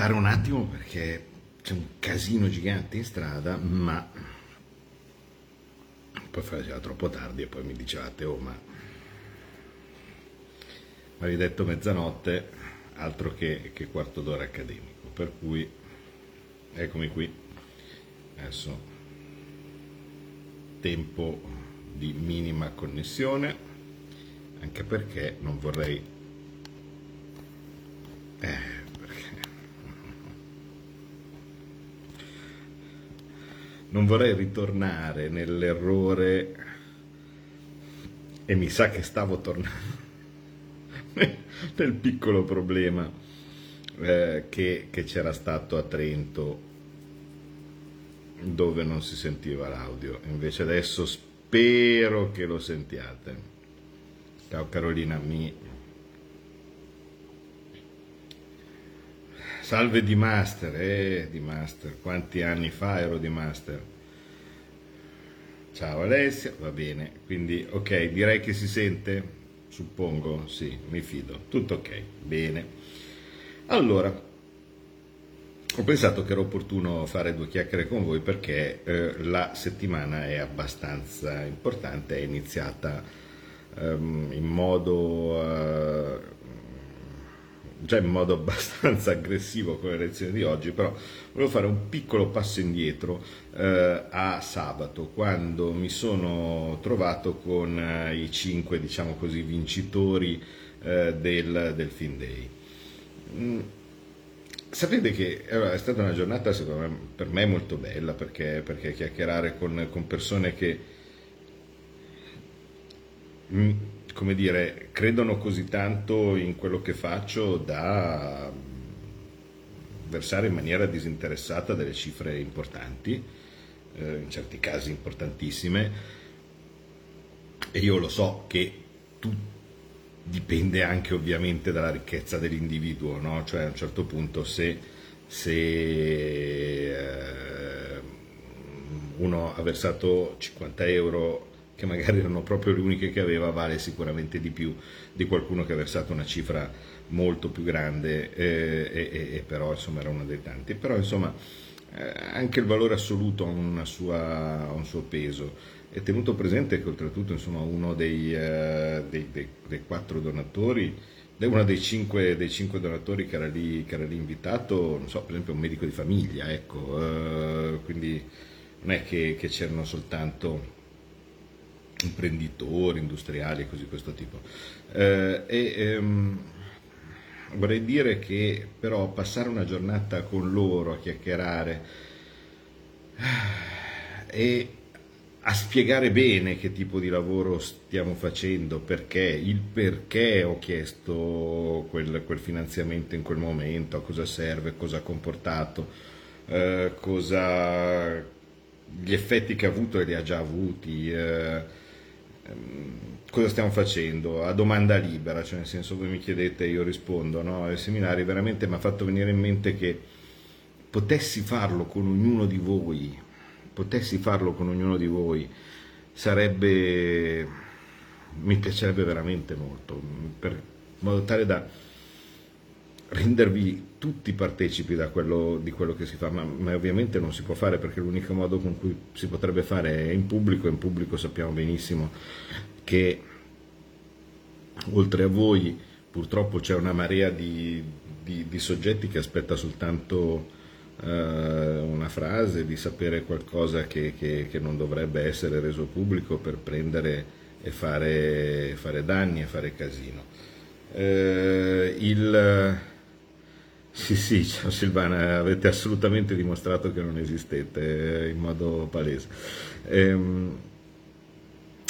Aspettare un attimo perché c'è un casino gigante in strada, ma poi faceva troppo tardi e poi mi dicevate, oh ma mi avevi detto mezzanotte, altro che, che quarto d'ora accademico, per cui eccomi qui, adesso tempo di minima connessione, anche perché non vorrei eh, perché... Non vorrei ritornare nell'errore e mi sa che stavo tornando nel piccolo problema eh, che, che c'era stato a Trento dove non si sentiva l'audio. Invece adesso spero che lo sentiate. Ciao Carolina, mi, Salve di Master, eh, di Master, quanti anni fa ero di Master? Ciao Alessia, va bene, quindi ok, direi che si sente, suppongo, sì, mi fido, tutto ok, bene. Allora, ho pensato che era opportuno fare due chiacchiere con voi perché eh, la settimana è abbastanza importante, è iniziata ehm, in modo... eh, già in modo abbastanza aggressivo con le lezioni di oggi, però volevo fare un piccolo passo indietro eh, a sabato, quando mi sono trovato con eh, i cinque, diciamo così, vincitori eh, del, del Fin Day. Mm, Sapete che eh, è stata una giornata secondo me, per me molto bella perché, perché chiacchierare con, con persone che mm, come dire, credono così tanto in quello che faccio da versare in maniera disinteressata delle cifre importanti, eh, in certi casi importantissime, e io lo so che tu dipende anche ovviamente dalla ricchezza dell'individuo, no? cioè a un certo punto se, se eh, uno ha versato 50 euro che magari erano proprio le uniche che aveva, vale sicuramente di più di qualcuno che ha versato una cifra molto più grande eh, e, e- però insomma era uno dei tanti. Però insomma eh, anche il valore assoluto ha, una sua- ha un suo peso. E tenuto presente che oltretutto insomma uno dei, eh, dei- dei- dei quattro donatori, uno dei cinque, dei cinque donatori che era, lì, che era lì invitato, non so, per esempio un medico di famiglia, ecco, eh, quindi non è che, che c'erano soltanto imprenditori, industriali e così di questo tipo. Eh, e, ehm, vorrei dire che però passare una giornata con loro a chiacchierare eh, e a spiegare bene che tipo di lavoro stiamo facendo, perché, il perché ho chiesto quel, quel finanziamento in quel momento, a cosa serve, cosa ha comportato, eh, cosa, gli effetti che ha avuto e li ha già avuti. eh, cosa stiamo facendo a domanda libera, cioè nel senso voi mi chiedete io rispondo, no? ai seminari veramente mi ha fatto venire in mente che potessi farlo con ognuno di voi, potessi farlo con ognuno di voi, sarebbe, mi piacerebbe veramente molto, per, in modo tale da rendervi tutti partecipi quello, di quello che si fa, ma, ma ovviamente non si può fare perché l'unico modo con cui si potrebbe fare è in pubblico e in pubblico sappiamo benissimo che oltre a voi purtroppo c'è una marea di, di- di soggetti che aspetta soltanto eh, una frase, di sapere qualcosa che, che- che non dovrebbe essere reso pubblico per prendere e fare, fare danni e fare casino. Eh, il, sì, sì, ciao Silvana, avete assolutamente dimostrato che non esistete eh, in modo palese. Ehm,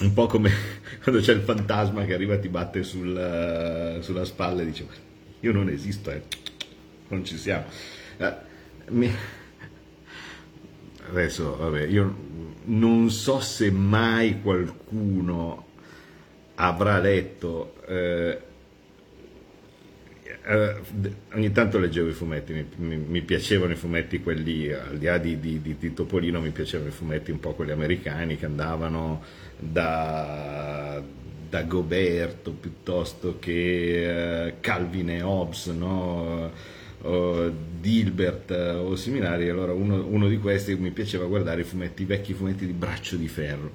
un po' come quando c'è il fantasma che arriva e ti batte sul- sulla spalla e dice io non esisto, eh. non ci siamo. Eh, mi- Adesso, vabbè, io non so se mai qualcuno avrà letto eh, eh, ogni tanto leggevo i fumetti, mi, mi- mi piacevano i fumetti quelli, al di là di, di, di- di Topolino, mi piacevano i fumetti un po' quelli americani che andavano da, da Goberto piuttosto che eh, Calvin e Hobbes, no? o Dilbert eh, o similari, allora uno, uno di questi mi piaceva guardare i fumetti, i vecchi fumetti di Braccio di Ferro.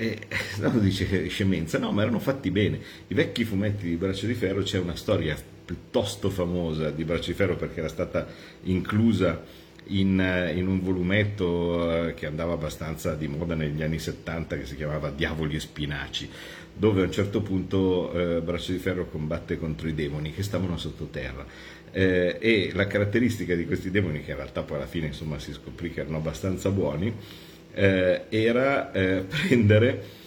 E no, dice scemenza, no, ma erano fatti bene. I vecchi fumetti di Braccio di Ferro c'è una storia piuttosto famosa di Braccio di Ferro perché era stata inclusa in, in un volumetto eh, che andava abbastanza di moda negli anni 70 che si chiamava Diavoli e Spinaci, dove a un certo punto eh, Braccio di Ferro combatte contro i demoni che stavano sottoterra. Eh, e la caratteristica di questi demoni, che in realtà poi alla fine insomma si scoprì che erano abbastanza buoni, eh, era eh, prendere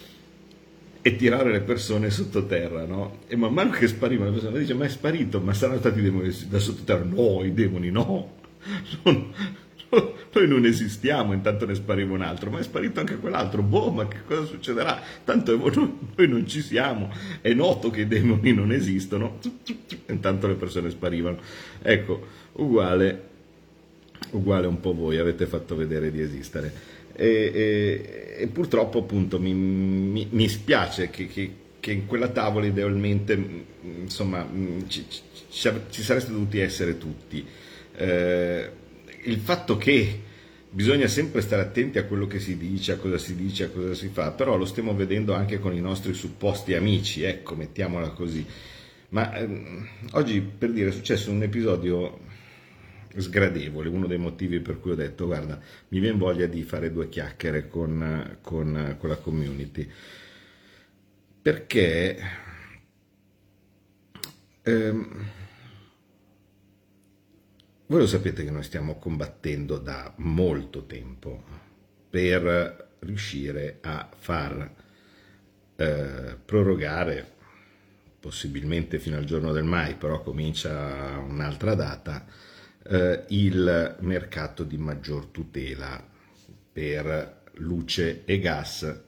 e tirare le persone sottoterra, no? E man mano che sparivano le persone, dice, ma è sparito, ma saranno stati i demoni da sottoterra? No, i demoni no, Non- noi non esistiamo, intanto ne spariva un altro, ma è sparito anche quell'altro, boh, ma che cosa succederà? Tanto noi noi non ci siamo, è noto che i demoni non esistono, intanto le persone sparivano. Ecco, uguale uguale un po' voi, avete fatto vedere di esistere. E, e- e purtroppo appunto mi, mi- mi spiace che, che- che in quella tavola idealmente mh, insomma ci, ci- ci- ci sareste dovuti essere tutti. Eh, il fatto che bisogna sempre stare attenti a quello che si dice, a cosa si dice, a cosa si fa, però lo stiamo vedendo anche con i nostri supposti amici, ecco, mettiamola così. Ma ehm, oggi per dire è successo un episodio sgradevole, uno dei motivi per cui ho detto guarda, mi viene voglia di fare due chiacchiere con, con- con la community, perché ehm, voi lo sapete che noi stiamo combattendo da molto tempo per riuscire a far eh, prorogare possibilmente fino al giorno del mai, però comincia un'altra data, eh, il mercato di maggior tutela per luce e gas.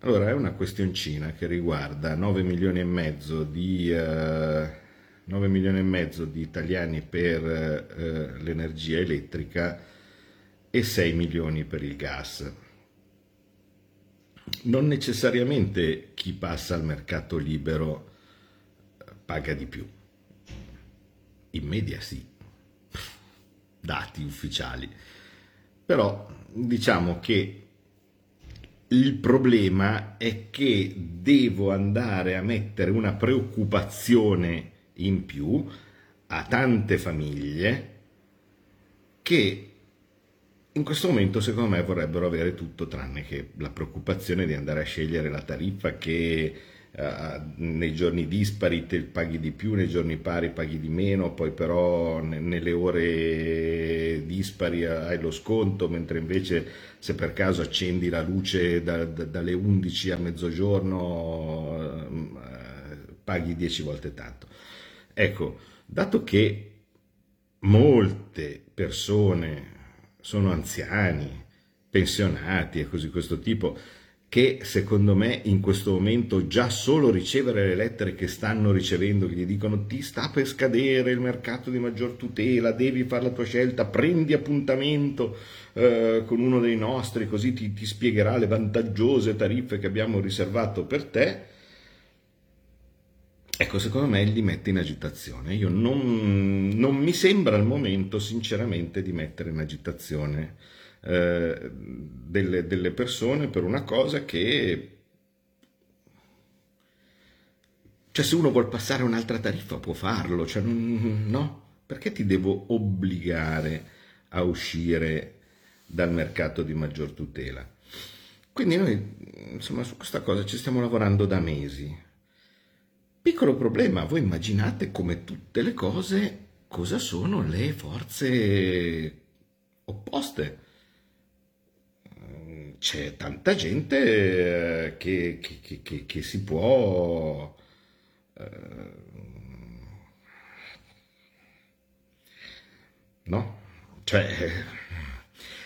Allora è una questioncina che riguarda 9 milioni e mezzo di, eh, 9 milioni e mezzo di italiani per eh, l'energia elettrica e 6 milioni per il gas. Non necessariamente chi passa al mercato libero paga di più. In media sì, dati ufficiali. Però diciamo che il problema è che devo andare a mettere una preoccupazione in più a tante famiglie che in questo momento secondo me vorrebbero avere tutto tranne che la preoccupazione di andare a scegliere la tariffa che eh, nei giorni dispari te paghi di più, nei giorni pari paghi di meno, poi però ne- nelle ore dispari hai lo sconto, mentre invece se per caso accendi la luce da- da- dalle 11 a mezzogiorno eh, paghi 10 volte tanto. Ecco, dato che molte persone sono anziani, pensionati e così questo tipo, che secondo me in questo momento già solo ricevere le lettere che stanno ricevendo, che gli dicono ti sta per scadere il mercato di maggior tutela, devi fare la tua scelta, prendi appuntamento eh, con uno dei nostri, così ti, ti spiegherà le vantaggiose tariffe che abbiamo riservato per te. Ecco, secondo me li mette in agitazione. Io non, non mi sembra al momento, sinceramente, di mettere in agitazione eh, delle, delle persone per una cosa che Cioè, se uno vuol passare un'altra tariffa può farlo, cioè, no? Perché ti devo obbligare a uscire dal mercato di maggior tutela? Quindi noi, insomma, su questa cosa ci stiamo lavorando da mesi. Piccolo problema, voi immaginate come tutte le cose cosa sono le forze opposte. C'è tanta gente eh, che, che- che- che- si può... eh, no? Cioè,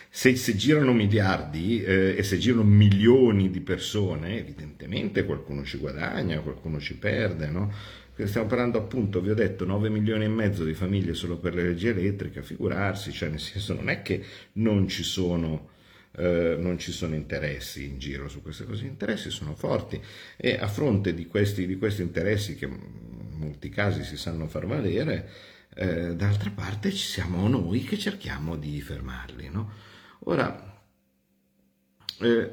se, se girano miliardi eh, e se girano milioni di persone, evidentemente qualcuno ci guadagna, qualcuno ci perde, no? Stiamo parlando appunto, vi ho detto, 9 milioni e mezzo di famiglie solo per l'energia elettrica, figurarsi, cioè nel senso non è che non ci sono, eh, non ci sono interessi in giro su queste cose, gli interessi sono forti e a fronte di questi, di questi interessi che in molti casi si sanno far valere, eh, d'altra parte ci siamo noi che cerchiamo di fermarli, no? Ora, eh,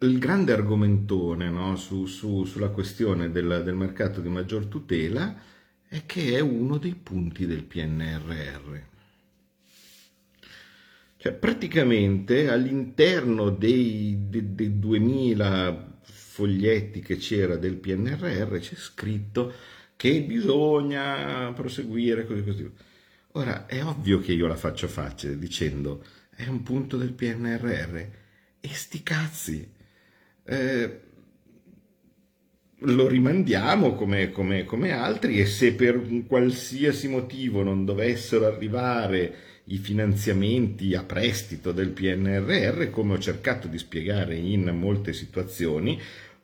il grande argomentone no, su- su- sulla questione del, del mercato di maggior tutela è che è uno dei punti del PNRR. Cioè, praticamente all'interno dei, de- dei 2000 foglietti che c'era del PNRR c'è scritto che bisogna proseguire così così. Ora, è ovvio che io la faccio facile dicendo è un punto del PNRR e sti cazzi. Eh, lo rimandiamo come, come- come altri e se per un qualsiasi motivo non dovessero arrivare i finanziamenti a prestito del PNRR, come ho cercato di spiegare in molte situazioni,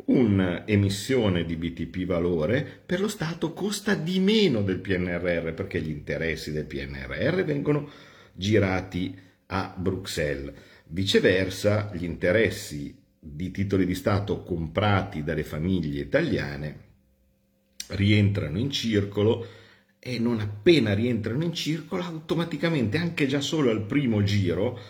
un'emissione di BTP valore per lo Stato costa di meno del PNRR perché gli interessi del PNRR vengono girati a Bruxelles. Viceversa, gli interessi di titoli di Stato comprati dalle famiglie italiane rientrano in circolo e non appena rientrano in circolo automaticamente, anche già solo al primo giro,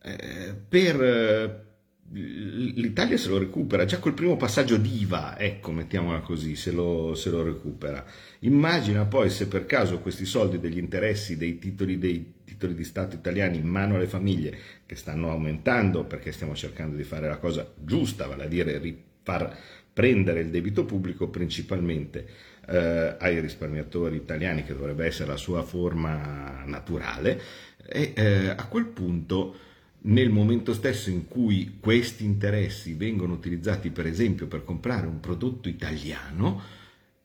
eh, per eh, l'Italia se lo recupera, già col primo passaggio d'IVA, ecco, mettiamola così, se lo, se lo recupera. Immagina poi se per caso questi soldi degli interessi dei titoli, dei titoli di Stato italiani in mano alle famiglie, che stanno aumentando perché stiamo cercando di fare la cosa giusta, vale a dire far prendere il debito pubblico principalmente eh, ai risparmiatori italiani, che dovrebbe essere la sua forma naturale, e eh, a quel punto nel momento stesso in cui questi interessi vengono utilizzati per esempio per comprare un prodotto italiano,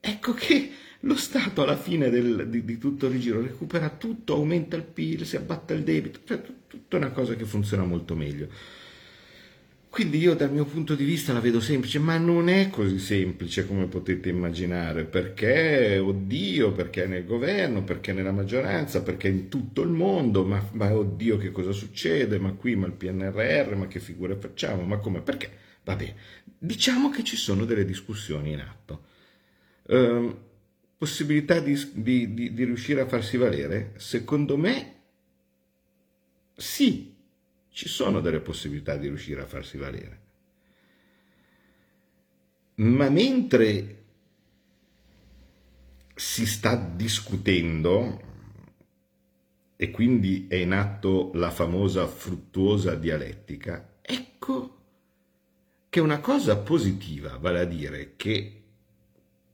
ecco che lo Stato alla fine del- di, di tutto il giro recupera tutto, aumenta il PIL, si abbatte il debito, cioè tut- tutta una cosa che funziona molto meglio. Quindi io dal mio punto di vista la vedo semplice, ma non è così semplice come potete immaginare, perché, oddio, perché nel governo, perché nella maggioranza, perché in tutto il mondo, ma, ma oddio che cosa succede, ma qui, ma il PNRR, ma che figure facciamo, ma come, perché? Va bene, diciamo che ci sono delle discussioni in atto. Ehm, possibilità di, di- di- di riuscire a farsi valere? Secondo me sì, ci sono delle possibilità di riuscire a farsi valere. Ma mentre si sta discutendo e quindi è in atto la famosa fruttuosa dialettica, ecco che una cosa positiva, vale a dire che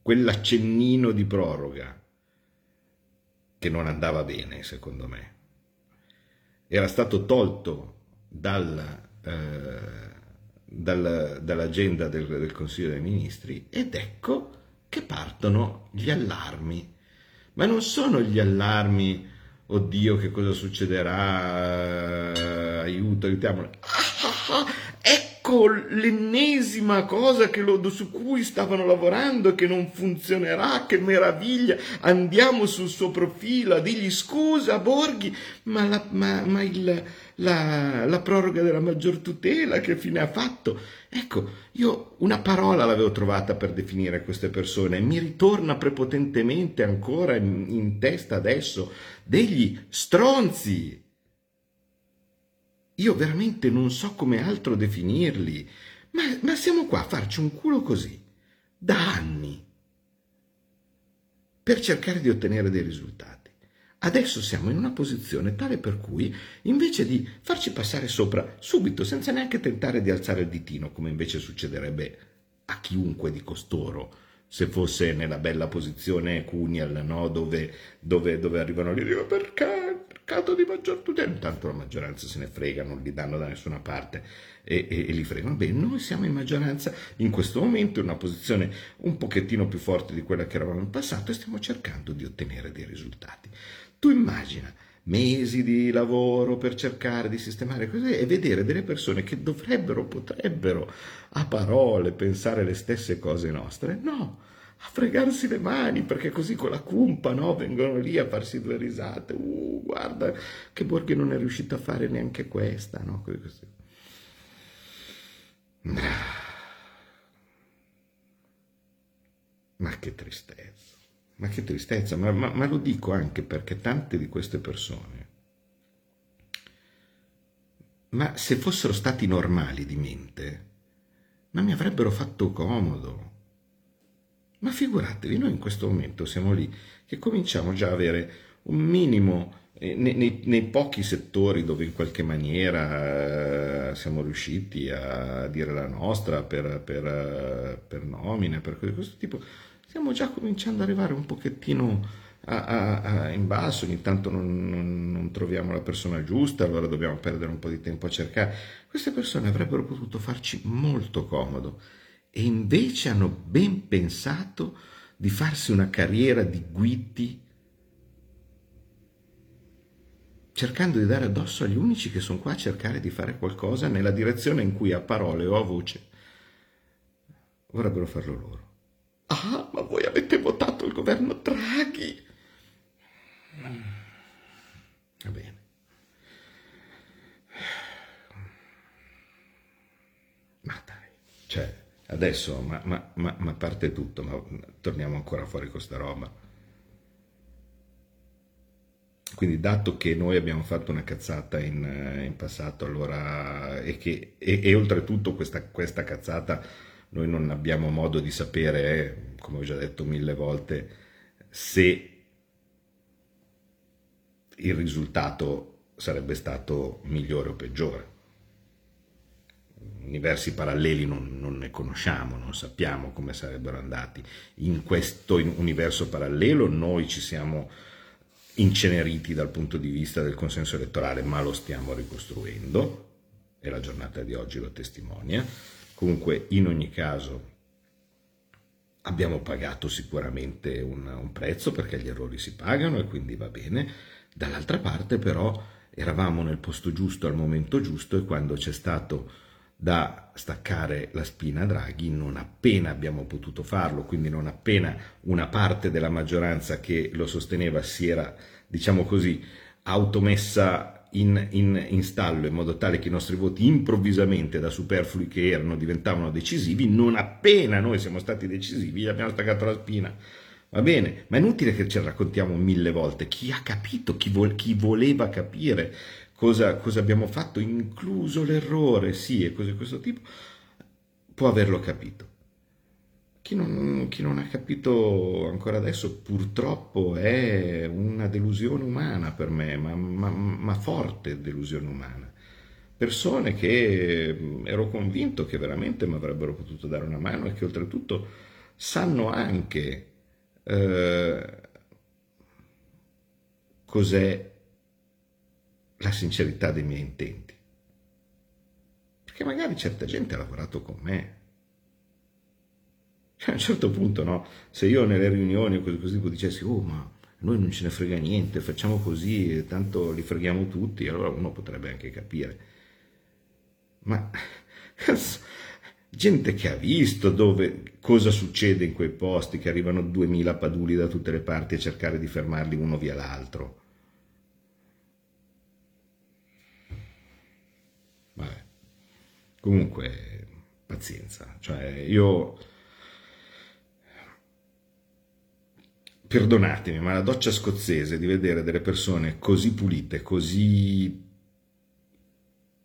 quell'accennino di proroga che non andava bene, secondo me, era stato tolto dal, eh, dal- dall'agenda del, del Consiglio dei Ministri ed ecco che partono gli allarmi. Ma non sono gli allarmi, oddio che cosa succederà, aiuto, aiutiamolo. Ecco l'ennesima cosa lo- su cui stavano lavorando che non funzionerà, che meraviglia, andiamo sul suo profilo a dirgli scusa Borghi, ma la, ma- ma il- la- la proroga della maggior tutela che fine ha fatto? Ecco, io una parola l'avevo trovata per definire queste persone e mi ritorna prepotentemente ancora in, in testa adesso degli stronzi. Io veramente non so come altro definirli, ma, ma siamo qua a farci un culo così. da anni per cercare di ottenere dei risultati. Adesso siamo in una posizione tale per cui, invece di farci passare sopra subito, senza neanche tentare di alzare il ditino, come invece succederebbe a chiunque di costoro, se fosse nella bella posizione Cunial, no? dove, dove, dove arrivano lì dicono perché mercato di maggior tutela, intanto la maggioranza se ne frega, non li danno da nessuna parte e, e, e li fregano. Bene, noi siamo in maggioranza in questo momento in una posizione un pochettino più forte di quella che eravamo in passato e stiamo cercando di ottenere dei risultati. Tu immagina mesi di lavoro per cercare di sistemare così e vedere delle persone che dovrebbero, potrebbero a parole pensare le stesse cose nostre, no, a fregarsi le mani perché così con la cumpa no, vengono lì a farsi due risate. Uh, guarda che Borghi non è riuscito a fare neanche questa, no? Così. Ma che tristezza, ma che tristezza, ma, ma, ma lo dico anche perché tante di queste persone, ma se fossero stati normali di mente, ma mi avrebbero fatto comodo. Ma figuratevi, noi in questo momento siamo lì che cominciamo già a avere un minimo eh, nei, nei- pochi settori dove in qualche maniera eh, siamo riusciti a dire la nostra per, per, eh, per nomine, per cose di questo tipo, stiamo già cominciando ad arrivare un pochettino a- a- a- in basso, ogni tanto non, non- non troviamo la persona giusta, allora dobbiamo perdere un po' di tempo a cercare. Queste persone avrebbero potuto farci molto comodo e invece hanno ben pensato di farsi una carriera di guidi cercando di dare addosso agli unici che sono qua a cercare di fare qualcosa nella direzione in cui a parole o a voce vorrebbero farlo loro. Ah, ma voi avete votato il governo Draghi! Va bene. Ma dai, cioè, adesso, ma, ma, ma, ma parte tutto, ma torniamo ancora fuori con sta roba. Quindi, dato che noi abbiamo fatto una cazzata in, eh, in passato, allora, e che e, e oltretutto questa, questa cazzata noi non abbiamo modo di sapere, eh, come ho già detto mille volte, se il risultato sarebbe stato migliore o peggiore. Universi paralleli non, non ne conosciamo, non sappiamo come sarebbero andati. In questo universo parallelo noi ci siamo inceneriti dal punto di vista del consenso elettorale, ma lo stiamo ricostruendo e la giornata di oggi lo testimonia. Comunque, in ogni caso, abbiamo pagato sicuramente un, un prezzo perché gli errori si pagano e quindi va bene. Dall'altra parte, però, eravamo nel posto giusto al momento giusto e quando c'è stato da staccare la spina a Draghi, non appena abbiamo potuto farlo, quindi non appena una parte della maggioranza che lo sosteneva si era, diciamo così, automessa in, in, in stallo in modo tale che i nostri voti improvvisamente da superflui che erano diventavano decisivi, non appena noi siamo stati decisivi gli abbiamo staccato la spina. Va bene, ma è inutile che ce la raccontiamo mille volte. Chi ha capito, chi, vol- chi voleva capire cosa, cosa abbiamo fatto, incluso l'errore, sì, e cose di questo tipo, può averlo capito. Chi non, chi non ha capito ancora adesso purtroppo è una delusione umana per me, ma, ma- ma forte delusione umana. Persone che mh, ero convinto che veramente mi avrebbero potuto dare una mano e che oltretutto sanno anche eh, cos'è la sincerità dei miei intenti. Perché magari certa gente ha lavorato con me. Cioè, a un certo punto, no, se io nelle riunioni o cose così dicessi, oh, ma noi non ce ne frega niente, facciamo così, tanto li freghiamo tutti, allora uno potrebbe anche capire. Ma gente che ha visto dove, cosa succede in quei posti, che arrivano 2000 paduli da tutte le parti a cercare di fermarli uno via l'altro. Vabbè. Comunque, pazienza. Cioè, io... Perdonatemi, ma la doccia scozzese di vedere delle persone così pulite, così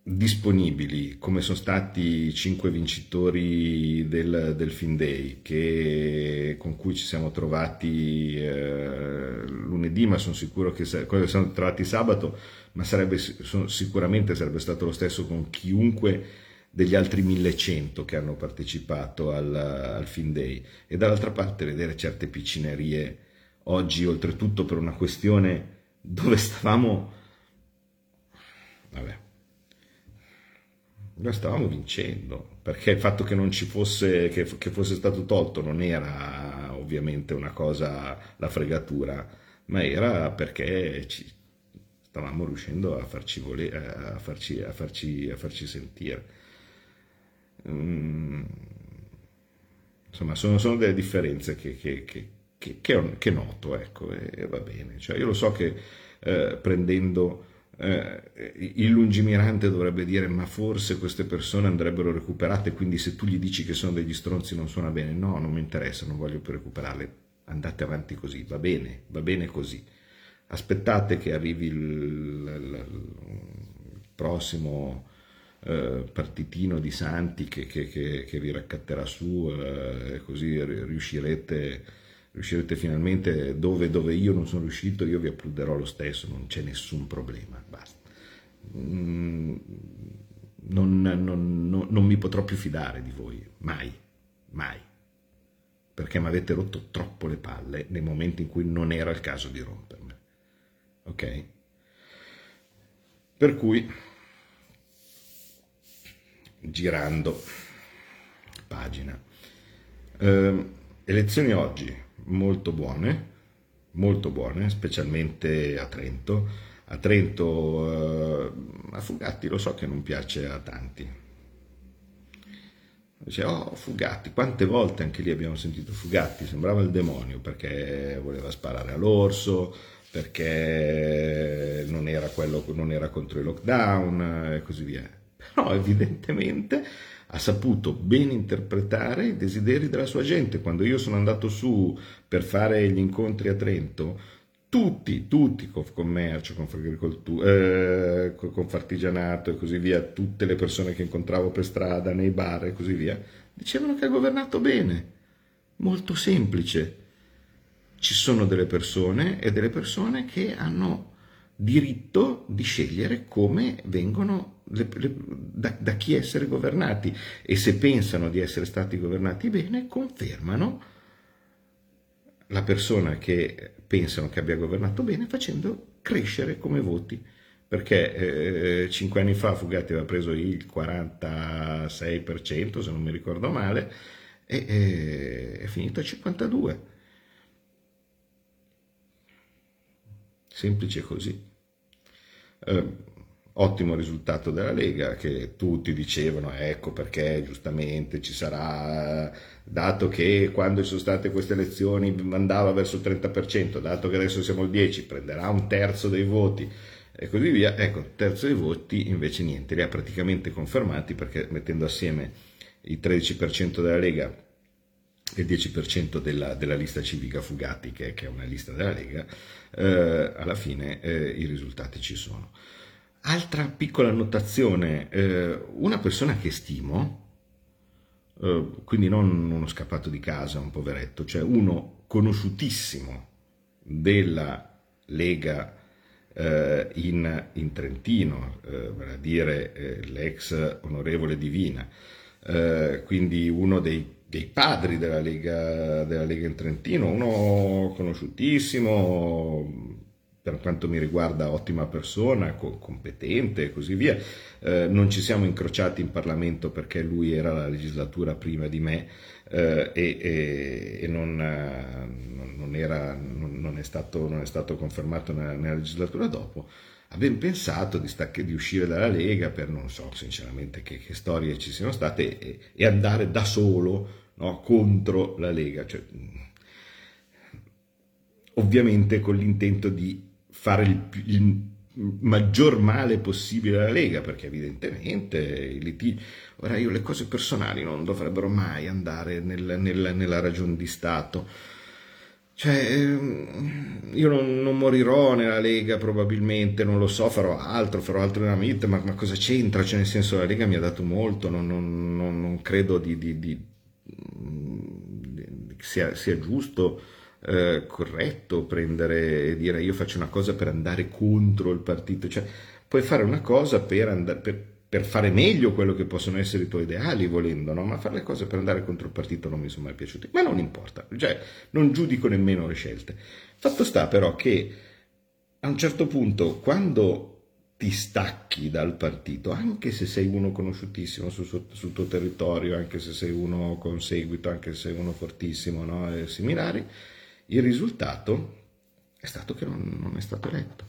disponibili, come sono stati i cinque vincitori del, del Fin Day, che- con cui ci siamo trovati eh, lunedì, ma sono sicuro che quello che siamo trovati sabato, ma sarebbe, sono- sicuramente sarebbe stato lo stesso con chiunque degli altri 1100 che hanno partecipato al, al Fin Day. E dall'altra parte vedere certe piccinerie oggi, oltretutto per una questione dove stavamo... Vabbè, noi stavamo vincendo, perché il fatto che non ci fosse, che, che fosse stato tolto non era ovviamente una cosa, la fregatura, ma era perché ci, stavamo riuscendo a farci, vole- a farci, a farci, a farci sentire. Mm, insomma, sono, sono delle differenze che, che- che- che- noto, ecco, e, e va bene. Cioè, io lo so che eh, prendendo eh, il lungimirante dovrebbe dire ma forse queste persone andrebbero recuperate, quindi se tu gli dici che sono degli stronzi non suona bene, no, non mi interessa, non voglio più recuperarle, andate avanti così, va bene, va bene così. Aspettate che arrivi il, il- il prossimo eh, partitino di santi che, che- che- che vi raccatterà su eh, così ri- riuscirete, riuscirete finalmente dove, dove io non sono riuscito, io vi applauderò lo stesso, non c'è nessun problema, basta. Mm, non, non- non- non mi potrò più fidare di voi, mai, mai, perché mi avete rotto troppo le palle nei momenti in cui non era il caso di rompermi. Ok? Per cui, girando pagina, Ehm, elezioni oggi molto buone, molto buone, specialmente a Trento. A Trento, eh, a Fugatti lo so che non piace a tanti. Dice, oh, Fugatti, quante volte anche lì abbiamo sentito Fugatti, sembrava il demonio perché voleva sparare all'orso, perché non era, quello, non era contro i lockdown e così via. Però evidentemente ha saputo ben interpretare i desideri della sua gente. Quando io sono andato su per fare gli incontri a Trento, tutti, tutti Confcommercio, eh, co- Confartigianato e così via, tutte le persone che incontravo per strada, nei bar e così via, dicevano che ha governato bene. Molto semplice. Ci sono delle persone e delle persone che hanno diritto di scegliere come vengono le- le- da, da chi essere governati. E se pensano di essere stati governati bene confermano la persona che pensano che abbia governato bene facendo crescere come voti. Perché eh, cinque anni fa Fugatti aveva preso il 46% se non mi ricordo male e eh, è finito a 52 semplice così eh, ottimo risultato della Lega che tutti dicevano ecco perché giustamente ci sarà dato che quando ci sono state queste elezioni andava verso il 30% dato che adesso siamo al 10 prenderà un terzo dei voti e così via. Ecco terzo dei voti invece niente li ha praticamente confermati perché mettendo assieme il 13% della Lega il 10% della, della lista civica Fugati, che, che è una lista della Lega, eh, alla fine eh, i risultati ci sono. Altra piccola annotazione, eh, una persona che stimo, eh, quindi non uno scappato di casa, un poveretto, cioè uno conosciutissimo della Lega eh, in, in Trentino, eh, vale a dire eh, l'ex onorevole Divina, eh, quindi uno dei, dei padri della Lega, della Lega in Trentino, uno conosciutissimo, per quanto mi riguarda ottima persona, co- competente e così via. Eh, non ci siamo incrociati in Parlamento perché lui era la legislatura prima di me eh, e, e- e non, non- era- non è stato, non è stato confermato nella, nella legislatura dopo. Abbiamo pensato di, stac- di uscire dalla Lega per non so sinceramente che, che storie ci siano state e, e andare da solo no, contro la Lega. Cioè, ovviamente con l'intento di fare il, il maggior male possibile alla Lega, perché evidentemente litigi... Ora io le cose personali non dovrebbero mai andare nel- nel- nella ragione di Stato. Cioè, ehm, io non, non morirò nella Lega probabilmente, non lo so, farò altro, farò altro nella vita, ma, ma cosa c'entra? Cioè, nel senso, la Lega mi ha dato molto, non, non- non- non credo di, di- di- di- sia, sia giusto, eh, corretto prendere e dire io faccio una cosa per andare contro il partito, cioè puoi fare una cosa per, andare, per, per fare meglio quello che possono essere i tuoi ideali volendo, no? ma fare le cose per andare contro il partito non mi sono mai piaciuti, ma non importa, cioè non giudico nemmeno le scelte. Fatto sta però che a un certo punto, quando ti stacchi dal partito, anche se sei uno conosciutissimo sul, sul tuo territorio, anche se sei uno con seguito, anche se sei uno fortissimo no? e similari, il risultato è stato che non, non è stato eletto.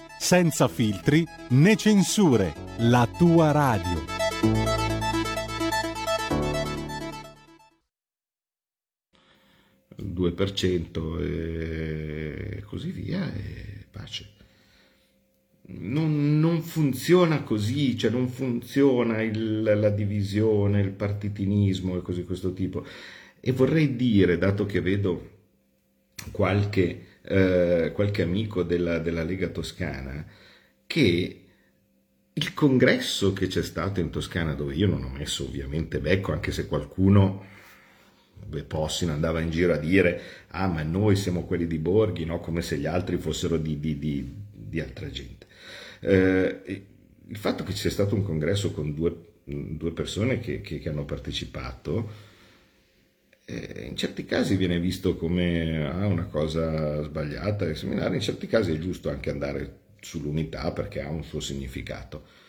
senza filtri né censure, la tua radio. il 2% e così via e pace. Non, non funziona così, cioè non funziona il- la divisione, il partitinismo e cose di questo tipo. E vorrei dire, dato che vedo qualche, eh, qualche amico della, della Lega Toscana, che il congresso che c'è stato in Toscana, dove io non ho messo ovviamente becco, anche se qualcuno due Possino andava in giro a dire ah ma noi siamo quelli di Borghi, no? come se gli altri fossero di, di- di- di altra gente. Eh, il fatto che sia stato un congresso con due, due persone che, che- che hanno partecipato, in certi casi viene visto come ah, una cosa sbagliata e seminare, in certi casi è giusto anche andare sull'unità perché ha un suo significato.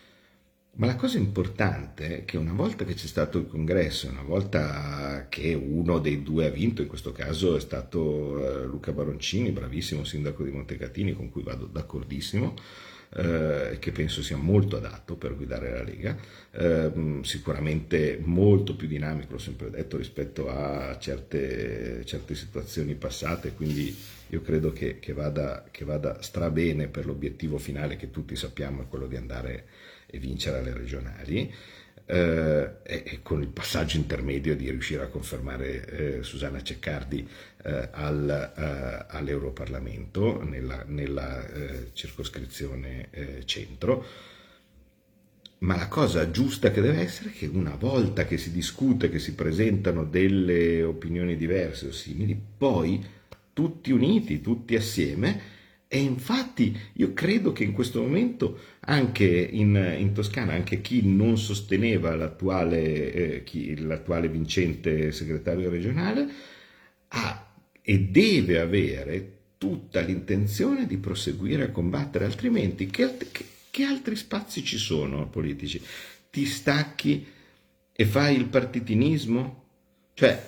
Ma la cosa importante è che una volta che c'è stato il congresso, una volta che uno dei due ha vinto, in questo caso è stato eh, Luca Baroncini, bravissimo sindaco di Montecatini, con cui vado d'accordissimo, eh, che penso sia molto adatto per guidare la Lega, ehm, sicuramente molto più dinamico, l'ho sempre detto, rispetto a certe, certe situazioni passate, quindi io credo che, che vada, che vada strabene per l'obiettivo finale che tutti sappiamo è quello di andare e vincere alle regionali. Eh, e, e con il passaggio intermedio di riuscire a confermare eh, Susanna Ceccardi eh, al, eh, all'Europarlamento nella, nella, eh, circoscrizione eh, centro. Ma la cosa giusta che deve essere è che una volta che si discute, che si presentano delle opinioni diverse o simili, poi tutti uniti, tutti assieme, e infatti io credo che in questo momento anche in, in Toscana, anche chi non sosteneva l'attuale, eh, chi- l'attuale vincente segretario regionale, ha e deve avere tutta l'intenzione di proseguire a combattere, altrimenti che, che- che altri spazi ci sono politici? Ti stacchi e fai il partitinismo? Cioè,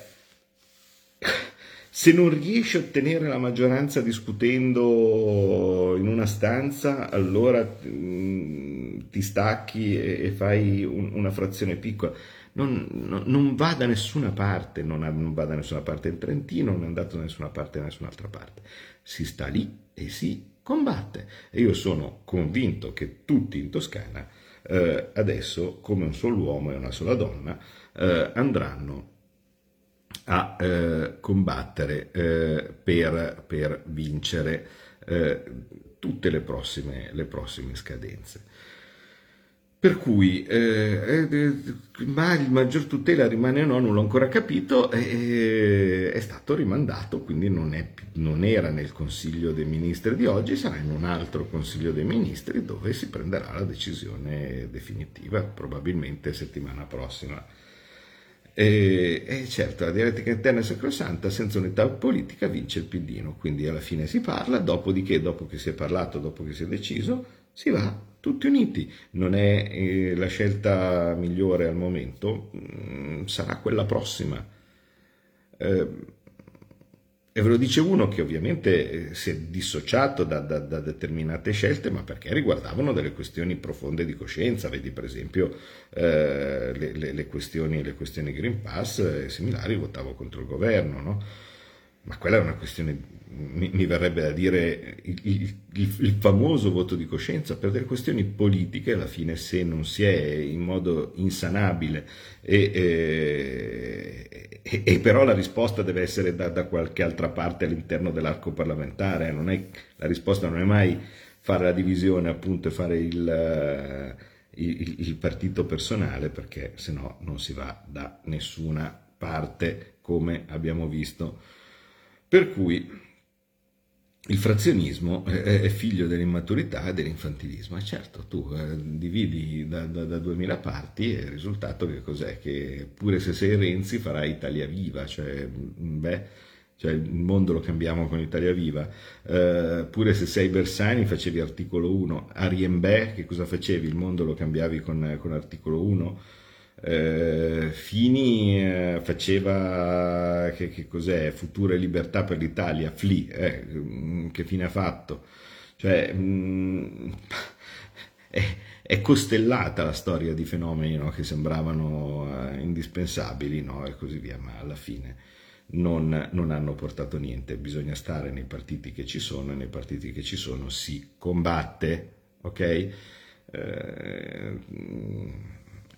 se non riesci a ottenere la maggioranza discutendo in una stanza, allora mm, ti stacchi e, fai un- una frazione piccola. Non, non- non va da nessuna parte, non, non va da nessuna parte in Trentino, non è andato da nessuna parte da nessun'altra parte. Si sta lì e si combatte. E io sono convinto che tutti in Toscana eh, adesso, come un solo uomo e una sola donna, eh, andranno a eh, combattere eh, per, per vincere eh, tutte le prossime, le prossime scadenze. Per cui, eh, eh, ma il maggior tutela rimane o no, non l'ho ancora capito, eh, è stato rimandato, quindi non, è non era nel Consiglio dei Ministri di oggi, sarà in un altro Consiglio dei Ministri dove si prenderà la decisione definitiva, probabilmente settimana prossima. E, e certo, la dialettica interna è sacrosanta, senza unità politica vince il Pidino, quindi alla fine si parla, dopodiché, dopo che si è parlato, dopo che si è deciso, si va tutti uniti. Non è eh, la scelta migliore al momento, mm, sarà quella prossima. Eh, E ve lo dice uno che ovviamente eh, si è dissociato da, da- da determinate scelte, ma perché riguardavano delle questioni profonde di coscienza, vedi per esempio eh, le, le- le questioni, le questioni Green Pass e similari, votavo contro il governo, no? Ma quella è una questione, mi, mi verrebbe da dire, il, il- il- famoso voto di coscienza per delle questioni politiche, alla fine se non si è in modo insanabile e, e- e- e però la risposta deve essere da, da qualche altra parte all'interno dell'arco parlamentare, eh, è- la risposta non è mai fare la divisione appunto e fare il, eh, il- il partito personale perché se no non si va da nessuna parte come abbiamo visto. Per cui il frazionismo è figlio dell'immaturità e dell'infantilismo. E certo, tu eh, dividi da, da, da 2000 parti e il risultato che cos'è? Che pure se sei Renzi farai Italia Viva, cioè, mh, beh, cioè il mondo lo cambiamo con Italia Viva. Eh, pure se sei Bersani facevi articolo 1. Ariembè, che cosa facevi? Il mondo lo cambiavi con, con articolo 1. Eh, Fini eh, faceva che, che cos'è? Futura libertà per l'Italia, FLI, eh, mm, che fine ha fatto? Cioè, mm, è, è costellata la storia di fenomeni no, che sembravano eh, indispensabili no, e così via, ma alla fine non, non hanno portato niente. Bisogna stare nei partiti che ci sono e nei partiti che ci sono si combatte, ok? Eh, mm,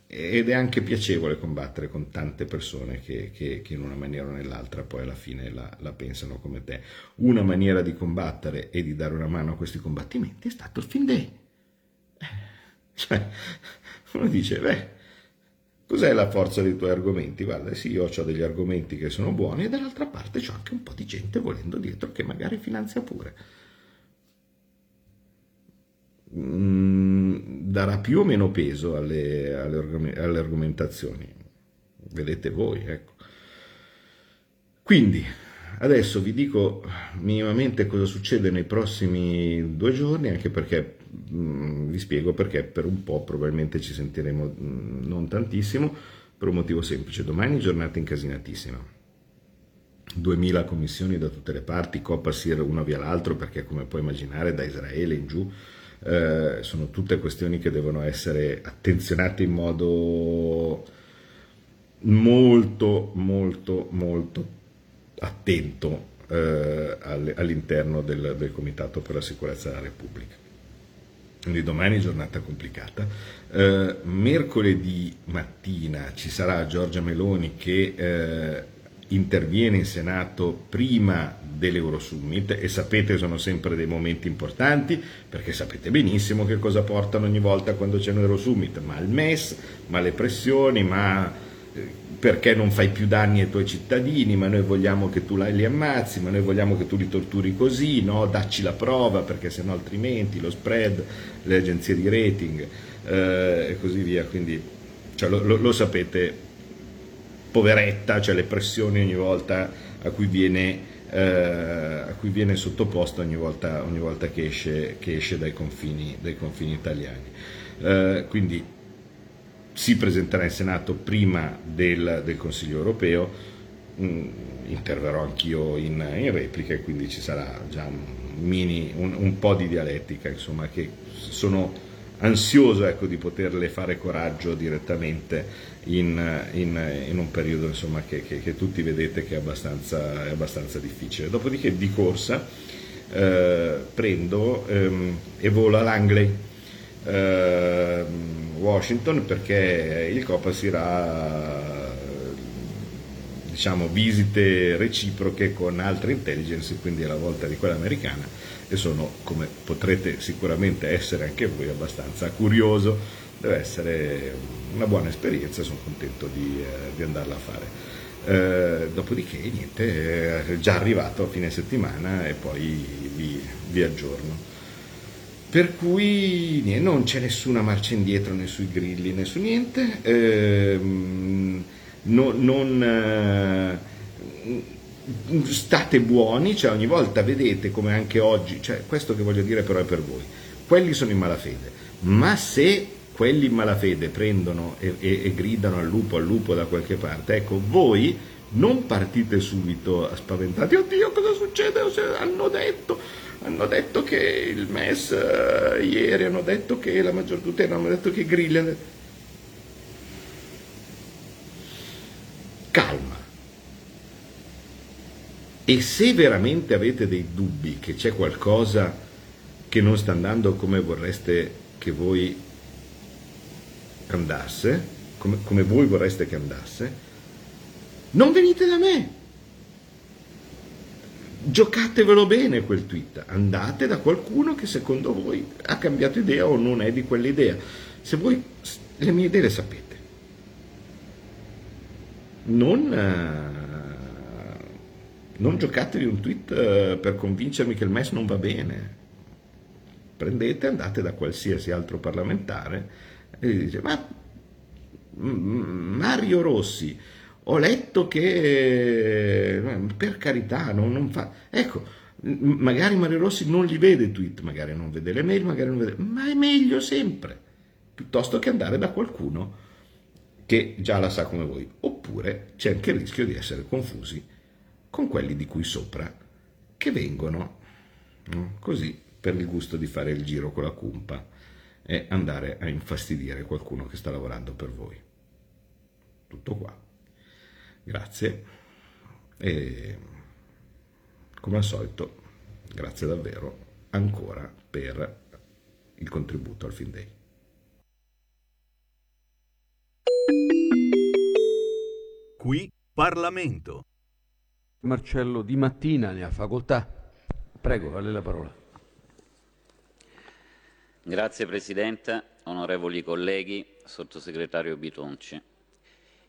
ed è anche piacevole combattere con tante persone che, che- che in una maniera o nell'altra poi alla fine la, la pensano come te. Una maniera di combattere e di dare una mano a questi combattimenti è stato il Fin Day. Cioè, uno dice, beh, cos'è la forza dei tuoi argomenti? Guarda, sì, io ho degli argomenti che sono buoni e dall'altra parte c'ho anche un po' di gente volendo dietro che magari finanzia pure. Mm, darà più o meno peso alle, alle alle argomentazioni. Vedete voi, ecco. Quindi, adesso vi dico minimamente cosa succede nei prossimi due giorni, anche perché mm, vi spiego perché per un po' probabilmente ci sentiremo mm, non tantissimo, per un motivo semplice. Domani giornata incasinatissima. 2000 commissioni da tutte le parti, Copasir uno via l'altro, perché come puoi immaginare da Israele in giù eh, sono tutte questioni che devono essere attenzionate in modo molto, molto, molto attento eh, all- all'interno del, del Comitato per la sicurezza della Repubblica. Quindi domani giornata complicata. Eh, mercoledì mattina ci sarà Giorgia Meloni che eh, interviene in Senato prima dell'Eurosummit e sapete sono sempre dei momenti importanti perché sapete benissimo che cosa portano ogni volta quando c'è un Eurosummit, ma il MES, ma le pressioni, ma eh, perché non fai più danni ai tuoi cittadini, ma noi vogliamo che tu li ammazzi, ma noi vogliamo che tu li torturi così, no? dacci la prova perché sennò altrimenti lo spread, le agenzie di rating eh, e così via. Quindi cioè, lo, lo- lo sapete, poveretta, cioè le pressioni ogni volta a cui viene, eh, a cui viene sottoposta ogni volta, ogni volta che, esce, che esce dai confini, dai confini italiani. Eh, quindi si presenterà in Senato prima del, del Consiglio europeo, mm, interverrò anch'io in, in replica e quindi ci sarà già un, mini, un, un po' di dialettica, insomma, che sono ansioso ecco, di poterle fare coraggio direttamente in, in- in un periodo insomma, che, che- che tutti vedete che è abbastanza, è abbastanza difficile. Dopodiché di corsa eh, prendo ehm, e volo a Langley ehm, Washington perché il Copas irà diciamo visite reciproche con altre intelligence quindi è la volta di quella americana e sono come potrete sicuramente essere anche voi abbastanza curioso. Deve essere una buona esperienza sono contento di, eh, di andarla a fare. Eh, dopodiché niente è già arrivato a fine settimana e poi vi, vi aggiorno. Per cui niente, non c'è nessuna marcia indietro né sui grilli né su niente. Ehm, no- non, eh, state buoni, cioè ogni volta vedete come anche oggi, cioè questo che voglio dire però è per voi, quelli sono in malafede, ma se quelli in malafede prendono e, e- e gridano al lupo, al lupo da qualche parte, ecco, voi Non partite subito spaventati, oddio cosa succede? Hanno detto, hanno detto che il MES eh, ieri, hanno detto che la maggior tutela, hanno detto che Grilli... hanno detto- Calma. E se veramente avete dei dubbi che c'è qualcosa che non sta andando come vorreste che voi andasse, come, come voi vorreste che andasse, non venite da me. Giocatevelo bene quel tweet, andate da qualcuno che secondo voi ha cambiato idea o non è di quell'idea. Se voi le mie idee le sapete, non, eh, non giocatevi un tweet eh, per convincermi che il MES non va bene. Prendete, andate da qualsiasi altro parlamentare e dite, ma Mario Rossi, ho letto che, eh, per carità, non, non fa... Ecco, magari Mario Rossi non li vede i tweet, magari non vede le mail, magari non vede... Ma è meglio sempre, piuttosto che andare da qualcuno che già la sa come voi. Oppure c'è anche il rischio di essere confusi con quelli di cui sopra, che vengono no? così per il gusto di fare il giro con la cumpa e andare a infastidire qualcuno che sta lavorando per voi. Tutto qua. Grazie e come al solito grazie davvero ancora per il contributo al fin day. Qui Parlamento. Marcello Di Mattina ne ha facoltà. Prego, a lei la parola. Grazie Presidente, onorevoli colleghi, Sottosegretario Bitonci.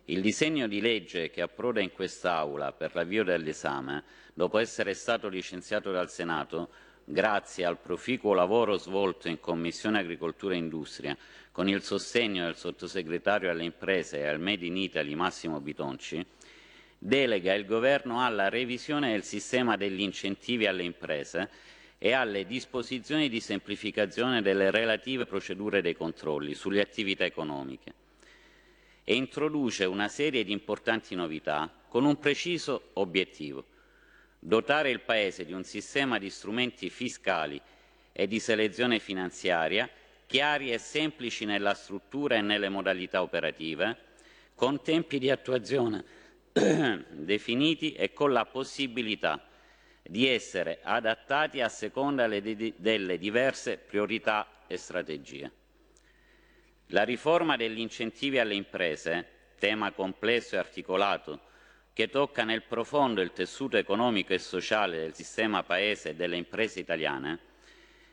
Il disegno di legge che approda in quest'Aula per l'avvio dell'esame, dopo essere stato licenziato dal Senato, grazie al proficuo lavoro svolto in Commissione Agricoltura e Industria, con il sostegno del Sottosegretario alle imprese e al Made in Italy Massimo Bitonci, delega il Governo alla revisione del sistema degli incentivi alle imprese e alle disposizioni di semplificazione delle relative procedure dei controlli sulle attività economiche e introduce una serie di importanti novità con un preciso obiettivo dotare il Paese di un sistema di strumenti fiscali e di selezione finanziaria chiari e semplici nella struttura e nelle modalità operative, con tempi di attuazione definiti e con la possibilità di essere adattati a seconda le- de- delle diverse priorità e strategie. La riforma degli incentivi alle imprese, tema complesso e articolato che tocca nel profondo il tessuto economico e sociale del sistema paese e delle imprese italiane,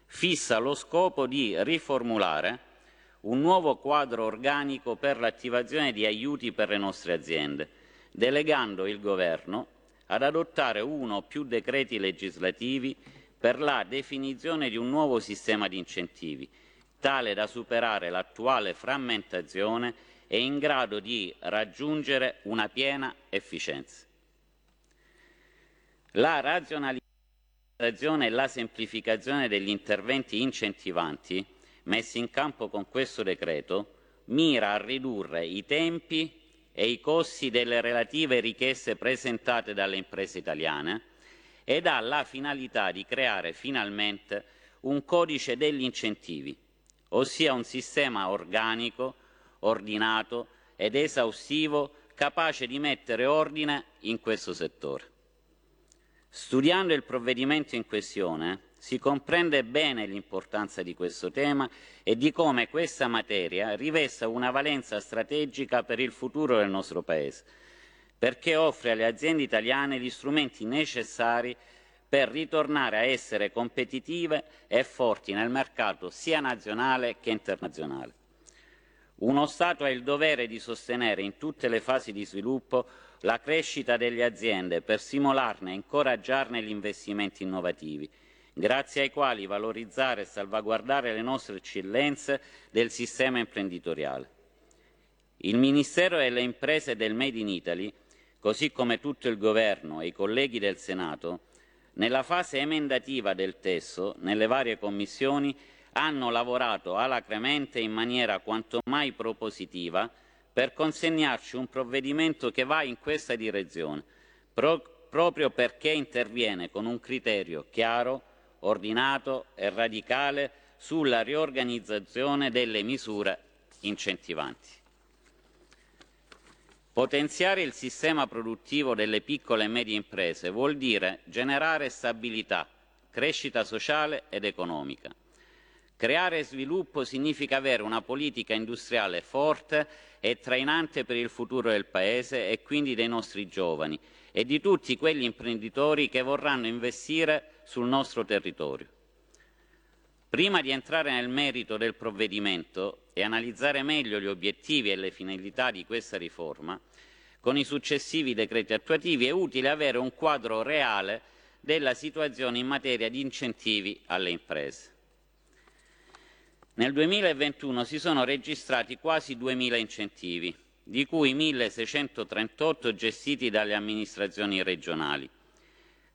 fissa lo scopo di riformulare un nuovo quadro organico per l'attivazione di aiuti per le nostre aziende, delegando il Governo ad adottare uno o più decreti legislativi per la definizione di un nuovo sistema di incentivi, tale da superare l'attuale frammentazione e in grado di raggiungere una piena efficienza. La razionalizzazione e la semplificazione degli interventi incentivanti messi in campo con questo decreto mira a ridurre i tempi e i costi delle relative richieste presentate dalle imprese italiane ed ha la finalità di creare finalmente un codice degli incentivi, ossia un sistema organico, ordinato ed esaustivo capace di mettere ordine in questo settore. Studiando il provvedimento in questione si comprende bene l'importanza di questo tema e di come questa materia rivesta una valenza strategica per il futuro del nostro Paese, perché offre alle aziende italiane gli strumenti necessari per ritornare a essere competitive e forti nel mercato sia nazionale che internazionale. Uno Stato ha il dovere di sostenere in tutte le fasi di sviluppo la crescita delle aziende per stimolarne e incoraggiarne gli investimenti innovativi, grazie ai quali valorizzare e salvaguardare le nostre eccellenze del sistema imprenditoriale. Il Ministero delle Imprese e del Made in Italy, così come tutto il Governo e i colleghi del Senato, nella fase emendativa del testo, nelle varie commissioni, hanno lavorato alacremente in maniera quanto mai propositiva per consegnarci un provvedimento che va in questa direzione, pro- proprio perché interviene con un criterio chiaro, ordinato e radicale sulla riorganizzazione delle misure incentivanti. Potenziare il sistema produttivo delle piccole e medie imprese vuol dire generare stabilità, crescita sociale ed economica. Creare sviluppo significa avere una politica industriale forte e trainante per il futuro del Paese e quindi dei nostri giovani e di tutti quegli imprenditori che vorranno investire sul nostro territorio. Prima di entrare nel merito del provvedimento e analizzare meglio gli obiettivi e le finalità di questa riforma, con i successivi decreti attuativi è utile avere un quadro reale della situazione in materia di incentivi alle imprese. Nel 2021 si sono registrati quasi 2.000 incentivi, di cui 1.638 gestiti dalle amministrazioni regionali,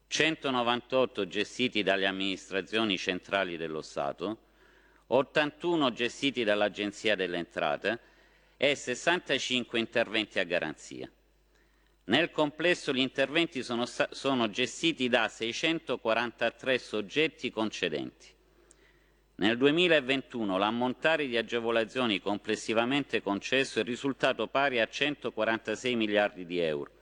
198 gestiti dalle amministrazioni centrali dello Stato, 81 gestiti dall'Agenzia delle Entrate e 65 interventi a garanzia. Nel complesso gli interventi sono, sono gestiti da 643 soggetti concedenti. Nel 2021 l'ammontare di agevolazioni complessivamente concesso è risultato pari a 146 miliardi di euro.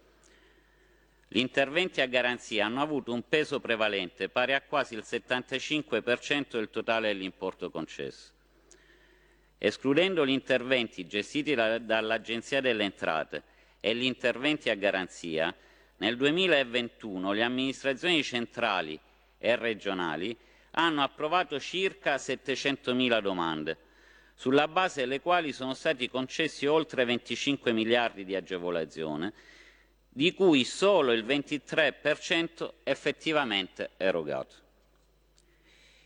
Gli interventi a garanzia hanno avuto un peso prevalente pari a quasi il 75% del totale dell'importo concesso. Escludendo gli interventi gestiti da, dall'Agenzia delle Entrate e gli interventi a garanzia, nel 2021 le amministrazioni centrali e regionali hanno approvato circa 700.000 domande, sulla base delle quali sono stati concessi oltre 25 miliardi di agevolazione, di cui solo il 23% effettivamente erogato.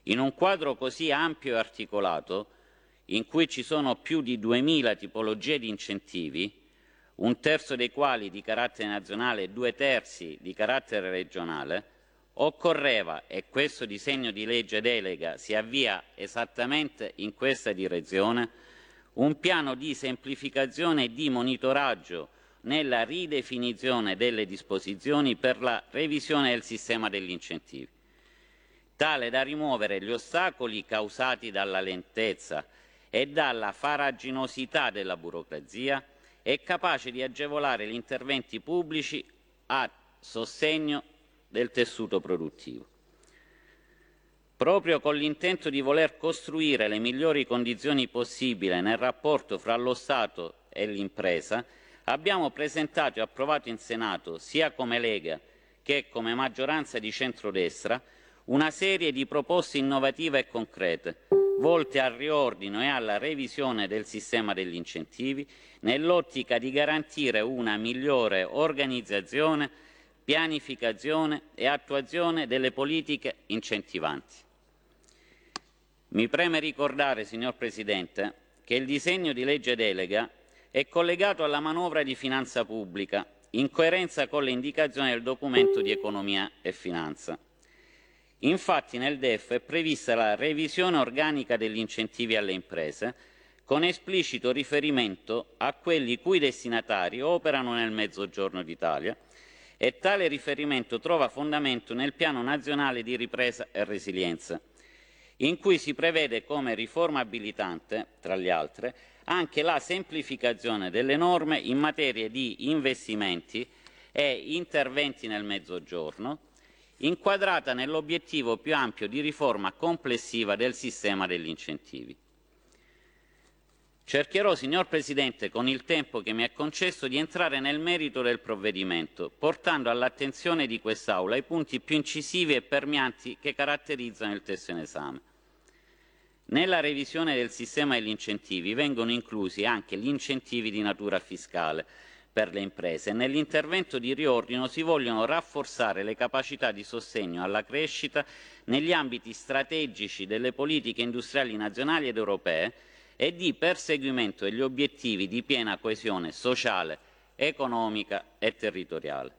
In un quadro così ampio e articolato, in cui ci sono più di 2.000 tipologie di incentivi, un terzo dei quali di carattere nazionale e due terzi di carattere regionale, occorreva, e questo disegno di legge delega si avvia esattamente in questa direzione, un piano di semplificazione e di monitoraggio nella ridefinizione delle disposizioni per la revisione del sistema degli incentivi, tale da rimuovere gli ostacoli causati dalla lentezza e dalla faraginosità della burocrazia e capace di agevolare gli interventi pubblici a sostegno del tessuto produttivo. Proprio con l'intento di voler costruire le migliori condizioni possibili nel rapporto fra lo Stato e l'impresa, abbiamo presentato e approvato in Senato, sia come Lega che come maggioranza di centrodestra, una serie di proposte innovative e concrete, volte al riordino e alla revisione del sistema degli incentivi, nell'ottica di garantire una migliore organizzazione, pianificazione e attuazione delle politiche incentivanti. Mi preme ricordare, signor Presidente, che il disegno di legge delega è collegato alla manovra di finanza pubblica, in coerenza con le indicazioni del documento di economia e finanza. Infatti nel DEF è prevista la revisione organica degli incentivi alle imprese, con esplicito riferimento a quelli cui destinatari operano nel Mezzogiorno d'Italia, e tale riferimento trova fondamento nel Piano nazionale di ripresa e resilienza, in cui si prevede come riforma abilitante, tra le altre, anche la semplificazione delle norme in materia di investimenti e interventi nel Mezzogiorno, inquadrata nell'obiettivo più ampio di riforma complessiva del sistema degli incentivi. Cercherò, signor Presidente, con il tempo che mi è concesso, di entrare nel merito del provvedimento, portando all'attenzione di quest'Aula i punti più incisivi e permeanti che caratterizzano il testo in esame. Nella revisione del sistema degli incentivi vengono inclusi anche gli incentivi di natura fiscale per le imprese e nell'intervento di riordino si vogliono rafforzare le capacità di sostegno alla crescita negli ambiti strategici delle politiche industriali nazionali ed europee e di perseguimento degli obiettivi di piena coesione sociale, economica e territoriale.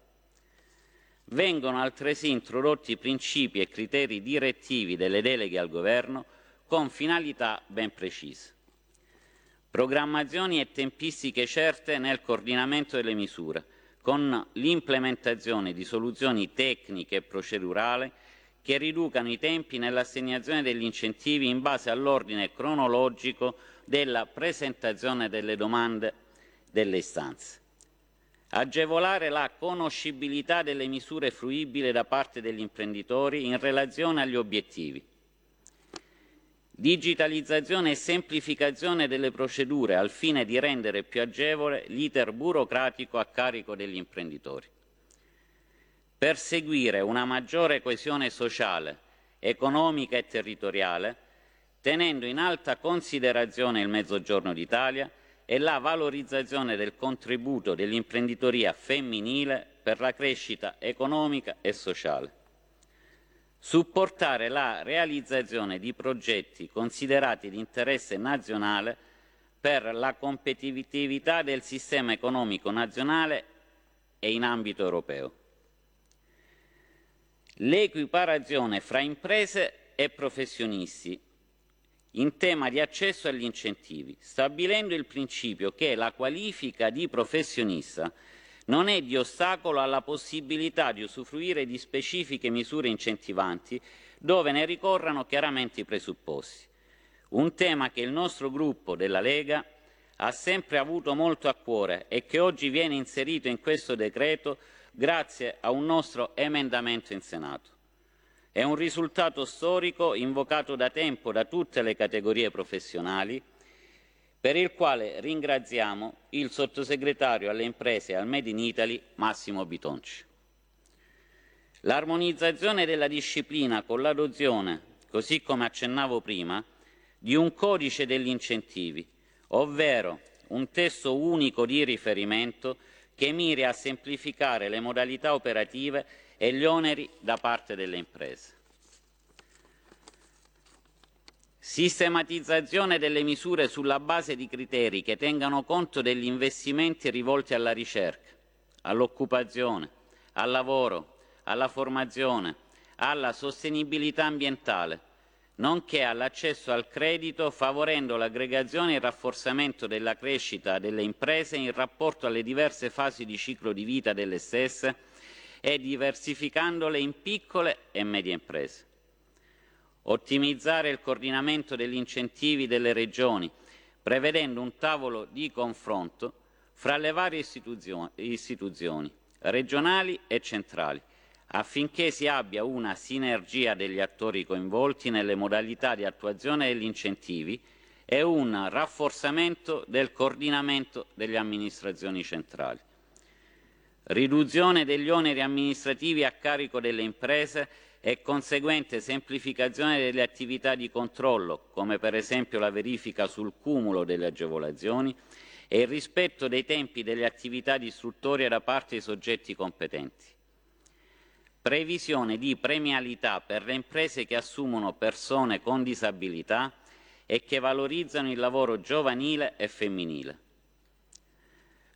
Vengono altresì introdotti principi e criteri direttivi delle deleghe al Governo con finalità ben precise. programmazioni e tempistiche certe nel coordinamento delle misure, con l'implementazione di soluzioni tecniche e procedurali che riducano i tempi nell'assegnazione degli incentivi in base all'ordine cronologico della presentazione delle domande delle istanze. Agevolare la conoscibilità delle misure fruibili da parte degli imprenditori in relazione agli obiettivi. Digitalizzazione e semplificazione delle procedure al fine di rendere più agevole l'iter burocratico a carico degli imprenditori. Perseguire una maggiore coesione sociale, economica e territoriale, tenendo in alta considerazione il Mezzogiorno d'Italia e la valorizzazione del contributo dell'imprenditoria femminile per la crescita economica e sociale. Supportare la realizzazione di progetti considerati di interesse nazionale per la competitività del sistema economico nazionale e in ambito europeo. L'equiparazione fra imprese e professionisti in tema di accesso agli incentivi, stabilendo il principio che la qualifica di professionista non è di ostacolo alla possibilità di usufruire di specifiche misure incentivanti dove ne ricorrano chiaramente i presupposti. Un tema che il nostro gruppo della Lega ha sempre avuto molto a cuore e che oggi viene inserito in questo decreto grazie a un nostro emendamento in Senato. È un risultato storico invocato da tempo da tutte le categorie professionali, per il quale ringraziamo il sottosegretario alle imprese e al Made in Italy Massimo Bitonci. L'armonizzazione della disciplina con l'adozione, così come accennavo prima, di un codice degli incentivi, ovvero un testo unico di riferimento che miri a semplificare le modalità operative e gli oneri da parte delle imprese. Sistematizzazione delle misure sulla base di criteri che tengano conto degli investimenti rivolti alla ricerca, all'occupazione, al lavoro, alla formazione, alla sostenibilità ambientale, nonché all'accesso al credito favorendo l'aggregazione e il rafforzamento della crescita delle imprese in rapporto alle diverse fasi di ciclo di vita delle stesse e diversificandole in piccole e medie imprese. Ottimizzare il coordinamento degli incentivi delle regioni, prevedendo un tavolo di confronto fra le varie istituzioni, istituzioni regionali e centrali, affinché si abbia una sinergia degli attori coinvolti nelle modalità di attuazione degli incentivi e un rafforzamento del coordinamento delle amministrazioni centrali. Riduzione degli oneri amministrativi a carico delle imprese e conseguente semplificazione delle attività di controllo, come per esempio la verifica sul cumulo delle agevolazioni e il rispetto dei tempi delle attività di istruttoria da parte dei soggetti competenti. Previsione di premialità per le imprese che assumono persone con disabilità e che valorizzano il lavoro giovanile e femminile.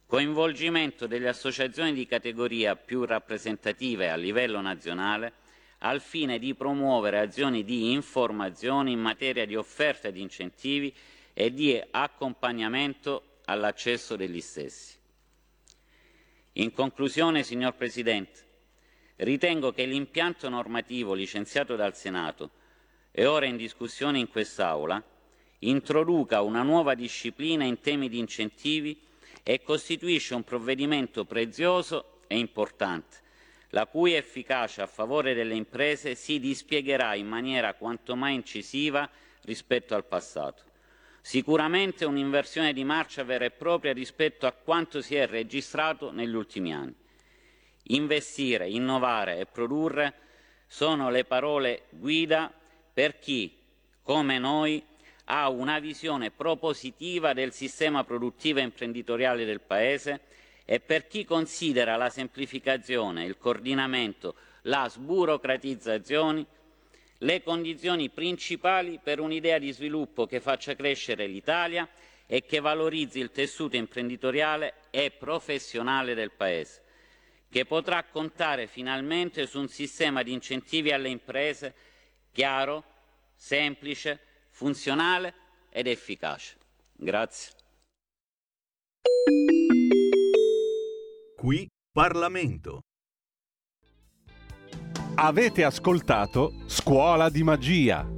Coinvolgimento delle associazioni di categoria più rappresentative a livello nazionale al fine di promuovere azioni di informazione in materia di offerta di incentivi e di accompagnamento all'accesso degli stessi. In conclusione, signor Presidente, ritengo che l'impianto normativo licenziato dal Senato e ora in discussione in quest'Aula introduca una nuova disciplina in temi di incentivi e costituisce un provvedimento prezioso e importante la cui efficacia a favore delle imprese si dispiegherà in maniera quanto mai incisiva rispetto al passato. Sicuramente un'inversione di marcia vera e propria rispetto a quanto si è registrato negli ultimi anni. Investire, innovare e produrre sono le parole guida per chi, come noi, ha una visione propositiva del sistema produttivo e imprenditoriale del Paese e per chi considera la semplificazione, il coordinamento, la sburocratizzazione le condizioni principali per un'idea di sviluppo che faccia crescere l'Italia e che valorizzi il tessuto imprenditoriale e professionale del Paese, che potrà contare finalmente su un sistema di incentivi alle imprese chiaro, semplice, funzionale ed efficace. Grazie. Qui Parlamento. Avete ascoltato Scuola di Magia.